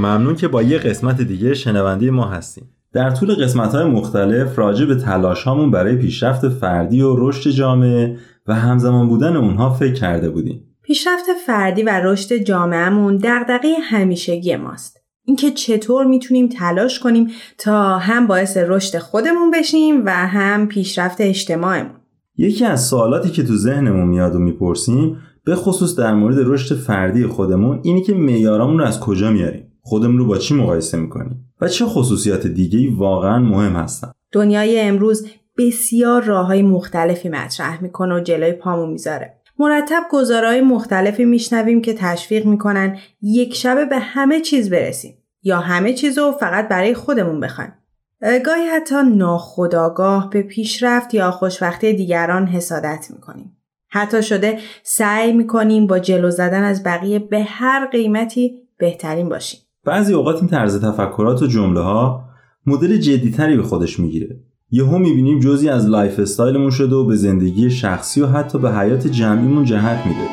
ممنون که با یه قسمت دیگه شنونده ما هستیم. در طول قسمت های مختلف راجع به تلاش هامون برای پیشرفت فردی و رشد جامعه و همزمان بودن اونها فکر کرده بودیم. پیشرفت فردی و رشد جامعهمون دغدغه همیشگی ماست. اینکه چطور می‌تونیم تلاش کنیم تا هم باعث رشد خودمون بشیم و هم پیشرفت اجتماعمون. یکی از سوالاتی که تو ذهنمون میاد و می‌پرسیم به خصوص در مورد رشد فردی خودمون اینی که معیارامون رو از کجا میاریم؟ خودمون رو با چی مقایسه می‌کنیم و چه خصوصیات دیگه واقعا مهم هستن؟ دنیای امروز بسیار راه های مختلفی مطرح می‌کنه و جلوی پامون می‌ذاره. مرتب گزارهای مختلفی میشنویم که تشویق می‌کنن یک شبه به همه چیز برسیم یا همه چیز رو فقط برای خودمون بخوایم. گاهی حتی ناخداگاه به پیشرفت یا خوشبختی دیگران حسادت می‌کنیم. حتی شده سعی می‌کنیم با جلو زدن از بقیه به هر قیمتی بهترین باشیم. بعضی اوقات این طرز تفکرات و جمله ها مدل جدیتری به خودش می‌گیره. یهو می‌بینیم جزی از lifestyle مون شده و به زندگی شخصی و حتی به حیات جمعیمون جهت میده.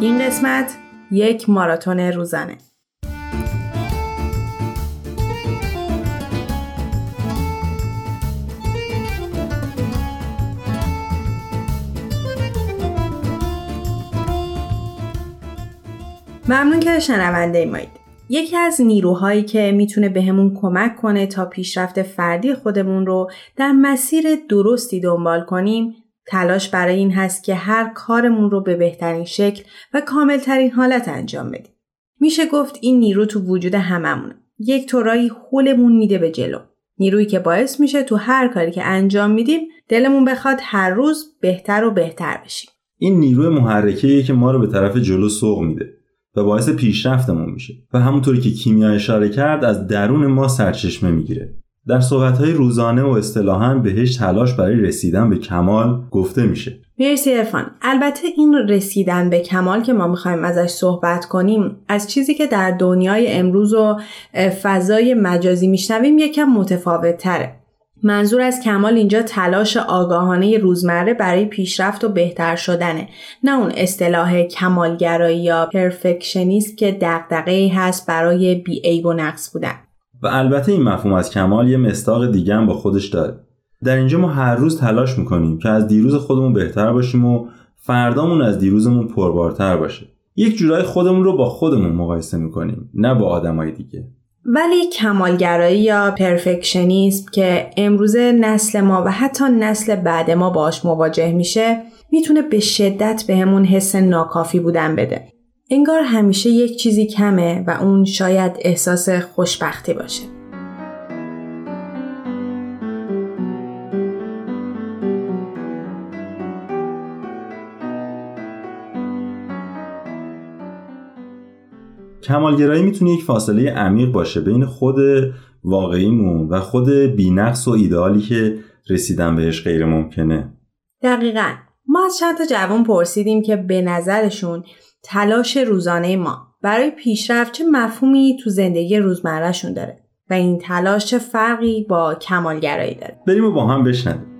این قسمت یک ماراتون روزانه. ممنون که شنونده مایید. یکی از نیروهایی که می‌تونه بهمون کمک کنه تا پیشرفت فردی خودمون رو در مسیر درستی دنبال کنیم تلاش برای این هست که هر کارمون رو به بهترین شکل و کاملترین حالت انجام بدیم. میشه گفت این نیرو تو وجود هممونه. یک طورایی خولمون میده به جلو. نیرویی که باعث میشه تو هر کاری که انجام میدیم دلمون بخواد هر روز بهتر و بهتر بشیم. این نیروی محرکه که ما رو به طرف جلو سوق میده. و باعث پیشرفتمون میشه. و همونطوری که کیمیا اشاره کرد از درون ما سرچشمه می‌گیره. در صحبتهای روزانه و اصطلاحا بهش تلاش برای رسیدن به کمال گفته میشه. مرسی ارفان البته این رسیدن به کمال که ما می‌خوایم ازش صحبت کنیم از چیزی که در دنیای امروز و فضای مجازی میشنویم یکم متفاوت تره منظور از کمال اینجا تلاش آگاهانه روزمره برای پیشرفت و بهتر شدنه. نه اون اصطلاح کمالگرایی یا پرفکشنیست که دقدقه هست برای بیعیب و نقص بودن. و البته این مفهوم از کمال یه مستاق دیگه هم با خودش داره. در اینجا ما هر روز تلاش می‌کنیم که از دیروز خودمون بهتر باشیم و فردامون از دیروزمون پربارتر باشه. یک جورای خودمون رو با خودمون مقایسه می‌کنیم نه با آدمای دیگه. ولی کمالگرایی یا پرفکشنیسم که امروزه نسل ما و حتی نسل بعد ما باش مواجه میشه می‌تونه به شدت بهمون حس ناکافی بودن بده. انگار همیشه یک چیزی کمه و اون شاید احساس خوشبختی باشه. کمالگرایی می‌تونه یک فاصله عمیق باشه بین خود واقعیمون و خود بینقص و ایدئالی که رسیدن بهش غیر ممکنه. دقیقا. ما از چند تا جوان پرسیدیم که به نظرشون تلاش روزانه ما برای پیشرفت چه مفهومی تو زندگی روزمرهشون داره و این تلاش چه فرقی با کمالگرایی داره؟ بریم و با هم بشنویم.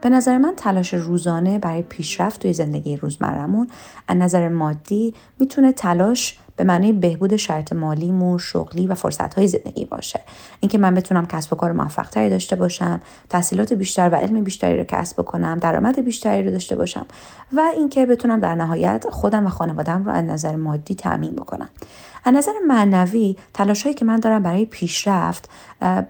به نظر من تلاش روزانه برای پیشرفت توی زندگی روزمرهمون از نظر مادی می‌تونه تلاش به معنی بهبود شرط مالیمون شغلی و فرصت های زندگی باشه. اینکه من بتونم کسب و کار موفق تری داشته باشم تحصیلات بیشتر و علم بیشتری رو کسب بکنم درآمد بیشتری رو داشته باشم و اینکه بتونم در نهایت خودم و خانوادم رو از نظر مادی تامین بکنم. از نظر معنوی تلاشهایی که من دارم برای پیشرفت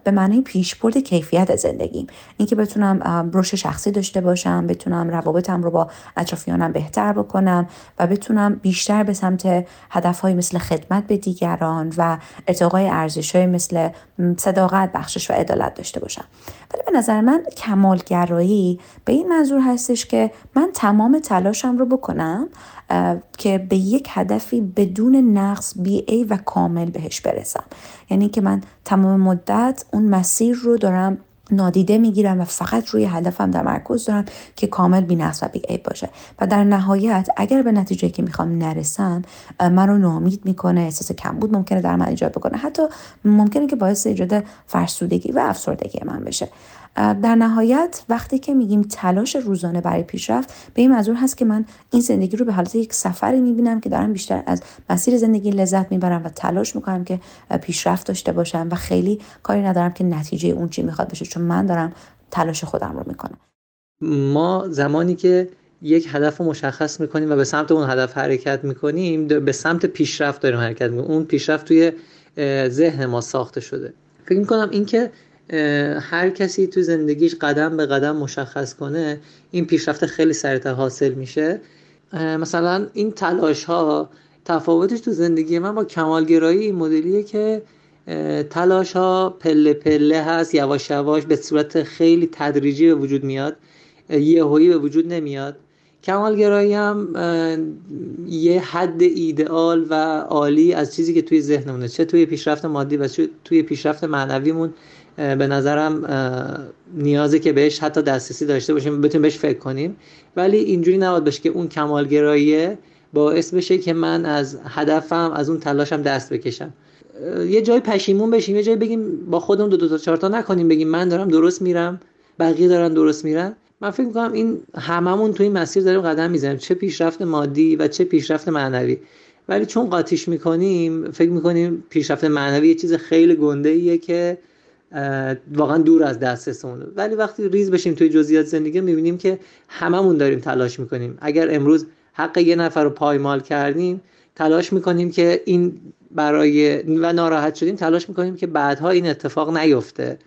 به معنی پیشبرد کیفیت زندگیم. اینکه بتونم رشد شخصی داشته باشم بتونم روابطم رو با اطرافیانم بهتر بکنم و بتونم بیشتر به سمت هدفهایی مثل خدمت به دیگران و ارتقای ارزشهایی مثل صداقت بخشش و عدالت داشته باشم. ولی به نظر من کمالگرایی به این منظور هستش که من تمام تلاشم رو بکنم که به یک هدفی بدون نقص بی ای و کامل بهش برسم. یعنی که من تمام مدت اون مسیر رو دارم نادیده می‌گیرم و فقط روی هدفم تمرکز دارم که کامل بی نقص و بی عیب باشه. و در نهایت اگر به نتیجه که می‌خوام نرسن من رو ناامید می‌کنه احساس کمبود ممکنه در من ایجاد بکنه حتی ممکنه که باعث ایجاد فرسودگی و افسردگی من بشه. در نهایت وقتی که میگیم تلاش روزانه برای پیشرفت به این منظور هست که من این زندگی رو به حالت یک سفری می‌بینم که دارم بیشتر از مسیر زندگی لذت می‌برم و تلاش می‌کنم که پیشرفت داشته باشم و خیلی کاری ندارم که نتیجه اون چی می‌خواد بشه چون من دارم تلاش خودم رو می‌کنم. ما زمانی که یک هدف رو مشخص می‌کنیم و به سمت اون هدف حرکت می‌کنیم به سمت پیشرفت داریم حرکت می‌کنیم. اون پیشرفت توی ذهن ما ساخته شده. فکر می‌کنم اینکه هر کسی تو زندگیش قدم به قدم مشخص کنه این پیشرفت خیلی سریعتر حاصل میشه. مثلا این تلاش ها تفاوتش تو زندگی من با کمالگرایی این مدلیه که تلاش ها پله پله هست یواش یواش به صورت خیلی تدریجی به وجود میاد یهویی به وجود نمیاد. کمالگرایی هم یه حد ایدئال و عالی از چیزی که توی ذهنمونه چه توی پیشرفت مادی و چه توی پیشرفت معنویمون به نظرم نیازه که بهش حتی دسترسی داشته باشیم بتونیم بهش فکر کنیم. ولی اینجوری نباید باشه که اون کمالگراییه باعث بشه که من از هدفم از اون تلاشم دست بکشم. یه جای پشیمون بشیم یه جای بگیم با خودمون دو, دو تا چهار تا نکنیم بگیم من دارم درست میرم بقیه دارن درست میرن. من فکر می‌کنم این هممون توی این مسیر داریم قدم می‌زنیم. چه پیشرفت مادی و چه پیشرفت معنوی. ولی چون قاطیش می‌کنیم فکر می‌کنیم پیشرفت معنوی یه چیز خیلی گنده ایه که واقعا دور از دسترسمونه. ولی وقتی ریز بشیم توی جزئیات زندگی می‌بینیم که هممون داریم تلاش می‌کنیم. اگر امروز حق یه نفر رو پایمال کردیم تلاش می‌کنیم که این برای و ناراحت شدیم تلاش می‌کنیم که بعدها این اتفاق نیفته.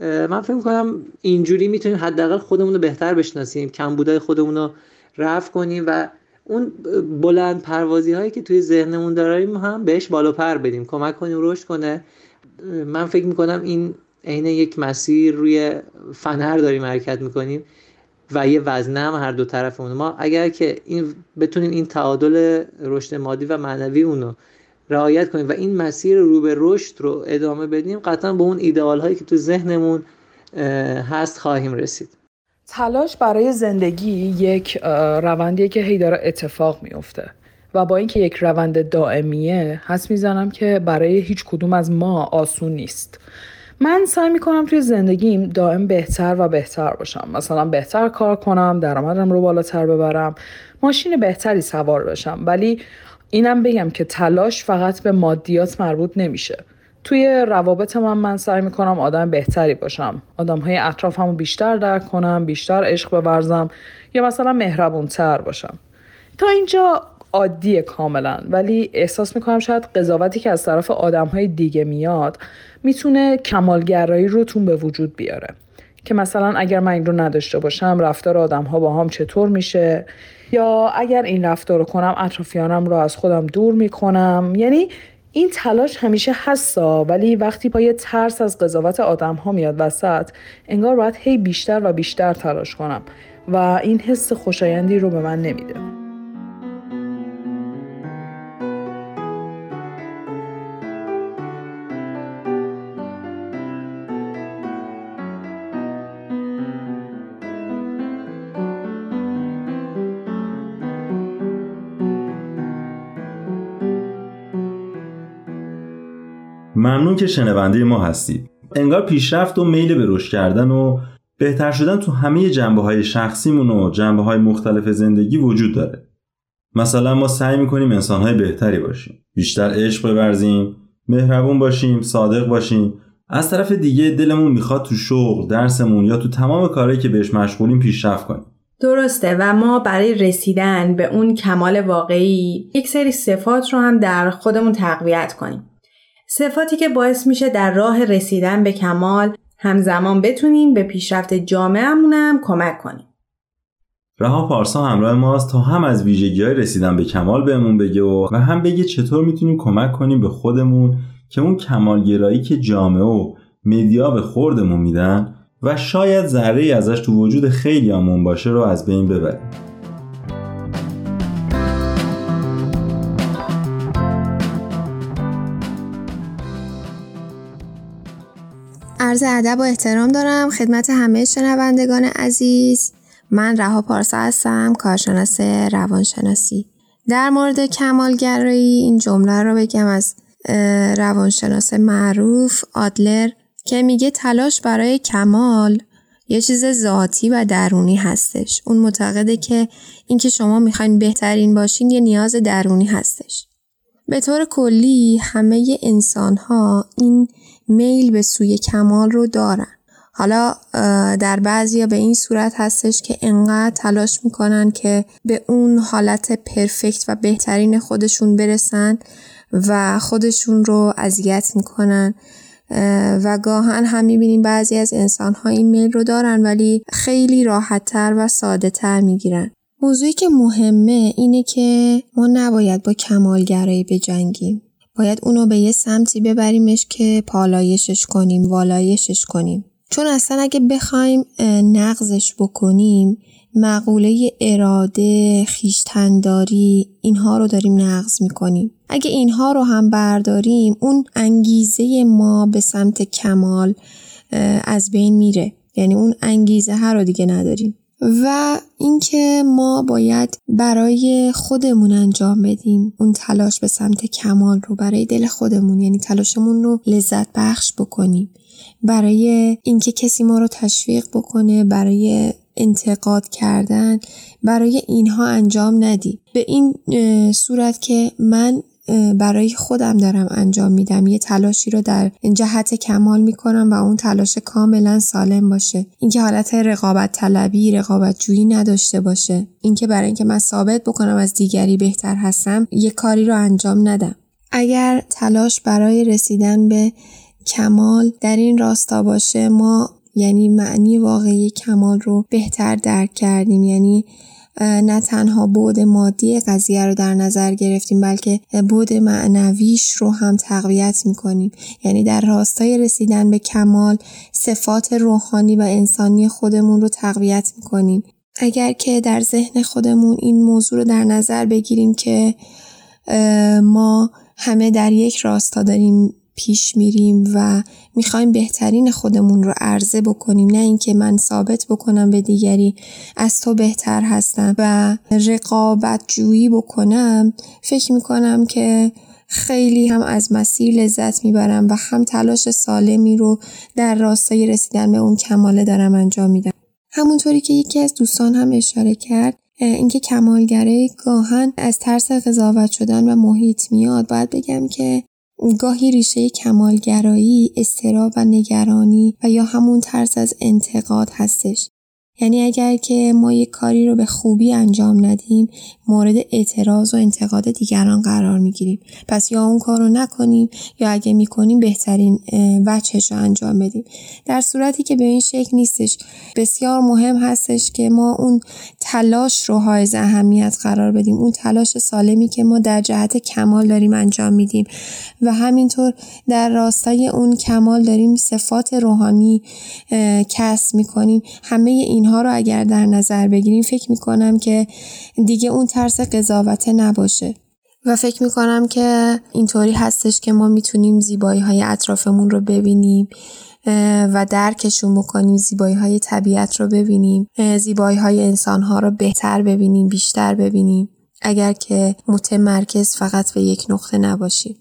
من فکر می‌کنم اینجوری می‌تونیم حداقل خودمون رو بهتر بشناسیم کمبودهای خودمون رو رفع کنیم و اون بلند پروازی هایی که توی ذهنمون داریم هم بهش بالا پر بدیم. کمک کنیم رشد کنه. من فکر می‌کنم این عین یک مسیر روی فنر داریم حرکت می‌کنیم و یه وزنه هم هر دو طرفمون. ما اگر که این بتونیم این تعادل رشد مادی و معنوی اونو رعایت کنیم و این مسیر رو به رشد رو ادامه بدیم قطعا به اون ایدئال هایی که تو ذهنمون هست خواهیم رسید. تلاش برای زندگی یک روندیه که هی داره اتفاق میفته و با اینکه یک روند دائمیه حس می‌زنم که برای هیچ کدوم از ما آسون نیست. من سعی می‌کنم توی زندگیم دائم بهتر و بهتر باشم. مثلا بهتر کار کنم درآمدم رو بالاتر ببرم ماشین بهتری سوار بشم. ولی اینم بگم که تلاش فقط به مادیات مربوط نمیشه. توی روابط من من سعی می‌کنم آدم بهتری باشم. آدم های اطرافمو بیشتر درک کنم بیشتر عشق بورزم یا مثلا مهربونتر باشم. تا اینجا عادی کاملا ولی احساس می‌کنم شاید قضاوتی که از طرف آدم های دیگه میاد می‌تونه کمالگرایی رو تون به وجود بیاره. که مثلا اگر من این رو نداشته باشم رفتار آدم ها با هم چطور میشه؟ یا اگر این رفتار رو کنم اطرافیانم رو از خودم دور می‌کنم؟ یعنی این تلاش همیشه هستا ولی وقتی با یه ترس از قضاوت آدم ها میاد وسط انگار باید هی بیشتر و بیشتر تلاش کنم و این حس خوشایندی رو به من نمیده. ممنون که شنونده ما هستید انگار پیشرفت و میل به رشد کردن و بهتر شدن تو همه جنبه های شخصیمون و جنبه های مختلف زندگی وجود داره. مثلا ما سعی می‌کنیم انسانهای بهتری باشیم. بیشتر عشق بورزیم مهربون باشیم صادق باشیم. از طرف دیگه دلمون می‌خواد تو شغل درسمون یا تو تمام کارهایی که بهش مشغولیم پیشرفت کنیم. درسته و ما برای رسیدن به اون کمال واقعی یک سری صفات رو هم در خودمون تقویت کنیم. صفاتی که باعث میشه در راه رسیدن به کمال همزمان بتونیم به پیشرفت جامعهمون هم کمک کنیم. رها پارسا همراه ماست تا هم از ویژگی های رسیدن به کمال بهمون بگه و, هم بگه چطور می‌تونیم کمک کنیم به خودمون که اون کمالگرایی که جامعه و مدیا به خوردمون میدن و شاید ذره ازش تو وجود خیلی باشه رو از بین ببریم. عرض ادب و احترام دارم خدمت همه شنوندگان عزیز. من رها پارسا هستم کارشناس روانشناسی. در مورد کمالگرایی این جمله رو بگم از روانشناس معروف آدلر که میگه تلاش برای کمال یه چیز ذاتی و درونی هستش. اون معتقده که اینکه شما می‌خواین بهترین باشین یه نیاز درونی هستش. به طور کلی همه انسان ها این میل به سوی کمال رو دارن حالا در بعضی به این صورت هستش که انقدر تلاش می‌کنن که به اون حالت پرفکت و بهترین خودشون برسن و خودشون رو اذیت می‌کنن و گاهن هم می‌بینیم بعضی از انسان ها این میل رو دارن ولی خیلی راحتتر و ساده تر می‌گیرن. موضوعی که مهمه اینه که ما نباید با کمالگرایی بجنگیم. باید اونو به یه سمتی ببریمش که پالایشش کنیم، والایشش کنیم. چون اصلا اگه بخوایم نقضش بکنیم مقوله اراده، خیشتنداری اینها رو داریم نقض می‌کنیم. اگه اینها رو هم برداریم اون انگیزه ما به سمت کمال از بین میره. یعنی اون انگیزه ها رو دیگه نداریم. و اینکه ما باید برای خودمون انجام بدیم اون تلاش به سمت کمال رو برای دل خودمون یعنی تلاشمون رو لذت بخش بکنیم. برای اینکه کسی ما رو تشویق بکنه برای انتقاد کردن برای اینها انجام ندی به این صورت که من برای خودم دارم انجام میدم. یه تلاشی رو در جهت کمال می‌کنم و اون تلاش کاملا سالم باشه. اینکه حالت رقابت طلبی رقابت جویی نداشته باشه. اینکه برای اینکه من ثابت بکنم از دیگری بهتر هستم یه کاری رو انجام ندم. اگر تلاش برای رسیدن به کمال در این راستا باشه ما یعنی معنی واقعی کمال رو بهتر درک کردیم. یعنی نه تنها بعد مادی قضیه رو در نظر گرفتیم بلکه بعد معنویش رو هم تقویت می‌کنیم. یعنی در راستای رسیدن به کمال صفات روحانی و انسانی خودمون رو تقویت می‌کنیم. اگر که در ذهن خودمون این موضوع رو در نظر بگیریم که ما همه در یک راستا داریم پیش میریم و می‌خوایم بهترین خودمون رو عرضه بکنیم نه اینکه من ثابت بکنم به دیگری از تو بهتر هستم و رقابت جویی بکنم. فکر می‌کنم که خیلی هم از مسیر لذت می‌برم و هم تلاش سالمی رو در راستای رسیدن به اون کماله دارم انجام میدم. همونطوری که یکی از دوستان هم اشاره کرد اینکه کمالگره گاهن از ترس قضاوت شدن و محیط میاد. باید بگم که گاهی ریشه کمالگرایی، استراب و نگرانی و یا همون ترس از انتقاد هستش. یعنی اگر که ما یک کاری رو به خوبی انجام ندیم مورد اعتراض و انتقاد دیگران قرار می‌گیریم پس یا اون کار رو نکنیم یا اگه می‌کنیم بهترین وجهش رو انجام بدیم در صورتی که به این شکل نیستش بسیار مهم هستش که ما اون تلاش رو های اهمیت قرار بدیم. اون تلاش سالمی که ما در جهت کمال داریم انجام میدیم و همینطور در راستای اون کمال داریم صفات روحانی کسب می‌کنیم. همه این اینها رو اگر در نظر بگیریم فکر می‌کنم که دیگه اون ترس قضاوت نباشه. و فکر می‌کنم که اینطوری هستش که ما می‌تونیم زیبایی های اطرافمون رو ببینیم. و درکشون بکنیم زیبایی های طبیعت رو ببینیم زیبایی های انسان ها رو بهتر ببینیم بیشتر ببینیم اگر که متمرکز فقط به یک نقطه نباشیم.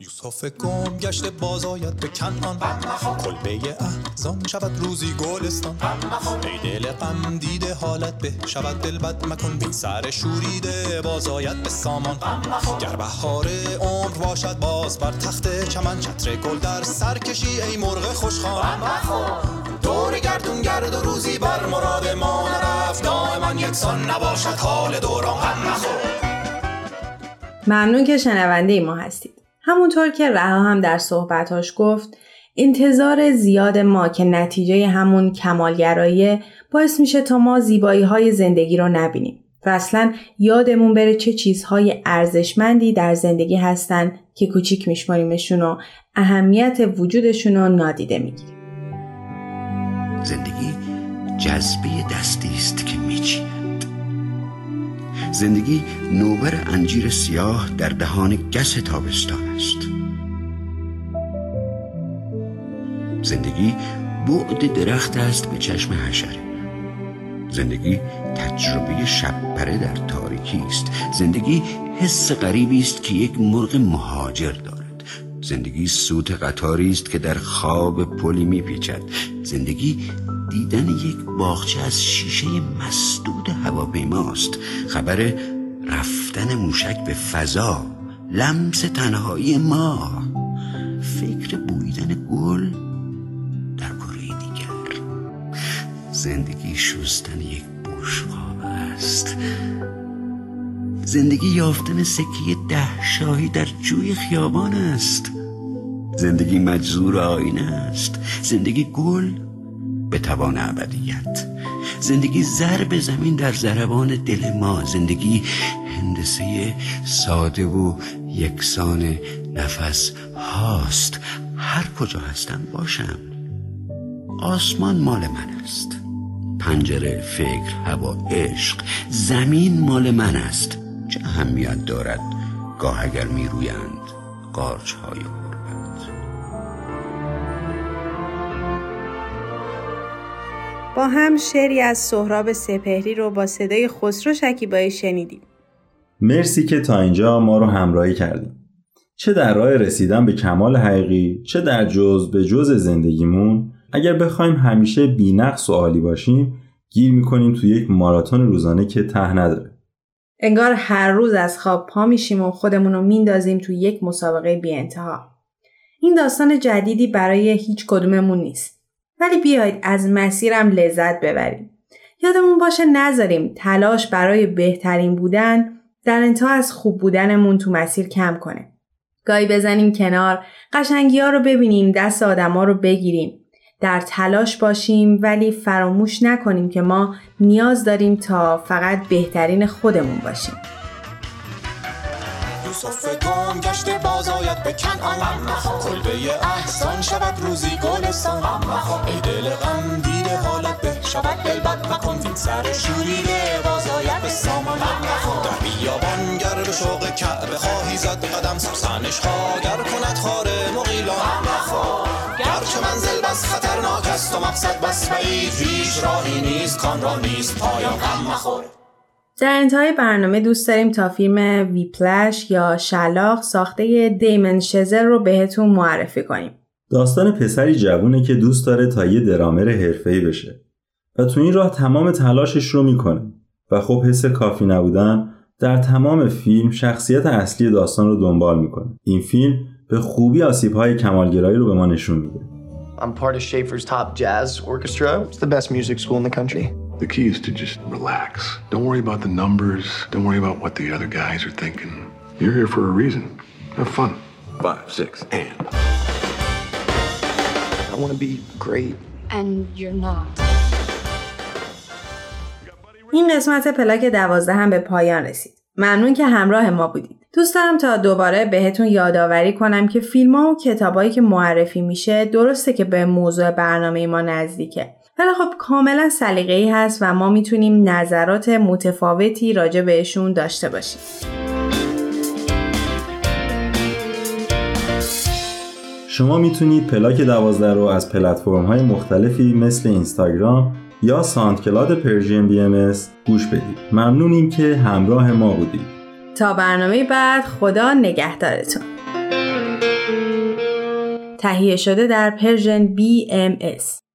یوسف گم گشت باز آید به کنعان. کلبه احزان شود روزی گلستان. ای دل غم دیده حالت به شود دل بد مکن. بی سر شوریده باز آید به سامان. گر بهار عمر باشد باز بر تخت چمن. چتر گل در سر کشی ای مرغ خوشخوان. دور گردون گرد و روزی بر مراد ما نرفت. دائما یکسان نباشد حال دوران. غم ممنون که شنونده ما هستید. همونطور که رها هم در صحبتاش گفت انتظار زیاد ما که نتیجه همون کمالگرایی باعث میشه تا ما زیبایی های زندگی رو نبینیم و اصلا یادمون بره چه چیزهای ارزشمندی در زندگی هستن که کوچیک میشماریمشون و اهمیت وجودشون رو نادیده می‌گیریم. زندگی جذبه دستی است که میچیند زندگی نوبر انجیر سیاه در دهان گس تابستان است. زندگی بعد درخت است به چشم حشره زندگی تجربه شبپره در تاریکی است. زندگی حس غریبی است که یک مرغ مهاجر دارد. زندگی سوت قطاری است که در خواب پلی میپیچد. زندگی دیدن یک باغچه از شیشه مسدود هواپیماست. خبر رفتن موشک به فضا لمس تنهایی ما. فکر بویدن گل در کره دیگر. زندگی شستن یک بشقاب است. زندگی یافتن سکه ده شاهی در جوی خیابان است. زندگی مجزور آینه است. زندگی گل به توان ابدیت. زندگی ضرب زمین در ضربان دل ما. زندگی هندسه ساده و یکسان نفس هاست. هر کجا هستم باشم. آسمان مال من است. پنجره فکر هوا عشق زمین مال من است. چه اهمیت دارد گاه اگر میرویند قارچ های با هم شعری از سهراب سپهری رو با صدای خسرو شکیبایی شنیدیم مرسی که تا اینجا ما رو همراهی کردیم چه در راه رسیدن به کمال حقیقی چه در جز به جز زندگیمون اگر بخوایم همیشه بینقص و عالی باشیم گیر می‌کنیم تو یک ماراتون روزانه که ته نداره انگار هر روز از خواب پا میشیم و خودمون رو میندازیم تو یک مسابقه بی انتها. این داستان جدیدی برای هیچ کدوممون نیست. ولی بیایید از مسیرم لذت ببریم. یادمون باشه نذاریم تلاش برای بهترین بودن در انتها از خوب بودنمون تو مسیر کم کنه. گاهی بزنیم کنار، قشنگی ها رو ببینیم، دست آدما رو بگیریم. در تلاش باشیم ولی فراموش نکنیم که ما نیاز داریم تا فقط بهترین خودمون باشیم. یوسف گم گشته باز آید به کنعان. کلبه احسان شود روزی گلستان. ای دل غم دیده حالت به شود دل بد مکن. وین سر شوریده باز آید به سامان. در بیابان گر به شوق کعبه خواهی زد قدم. سرسنش گر کند خار مغیلان. گرچه منزل بس خطرناک است و مقصد بس بعید هیچ راهی نیست کان را نیست پایان. غم مخور در انتهای برنامه دوست داریم تا فیلم ویپلش یا شلاق ساخته دیمن شزر رو بهتون معرفی کنیم. داستان پسری جوونه که دوست داره تا یه درامر حرفه‌ای بشه و تو این راه تمام تلاشش رو می‌کنه و خب حس کافی نبودن در تمام فیلم شخصیت اصلی داستان رو دنبال می‌کنه. این فیلم به خوبی آسیب‌های کمالگرایی رو به ما نشون میده. I'm part of Schaefer's top jazz orchestra. It's the best music school in the country. The key is to just relax. Don't worry about the numbers. Don't worry about what the other guys are thinking. You're here for a reason. Have fun. Five, six, and. I want to be great. And you're not. این قسمت پلاک دوازده هم به پایان رسید. ممنون که همراه ما بودید. دوست دارم تا دوباره بهتون یادآوری کنم که فیلم ها و کتابایی که معرفی میشه درسته که به موضوع برنامه ما نزدیکه. ولی خب کاملا سلیقه‌ای هست و ما می‌تونیم نظرات متفاوتی راجع بهشون داشته باشیم. شما می‌تونید پلاک دوازده رو از پلتفرم های مختلفی مثل اینستاگرام یا SoundCloud Persian BMS گوش بدید. ممنونیم که همراه ما بودید. تا برنامه بعد خدا نگهدارتون. تهیه شده در Persian BMS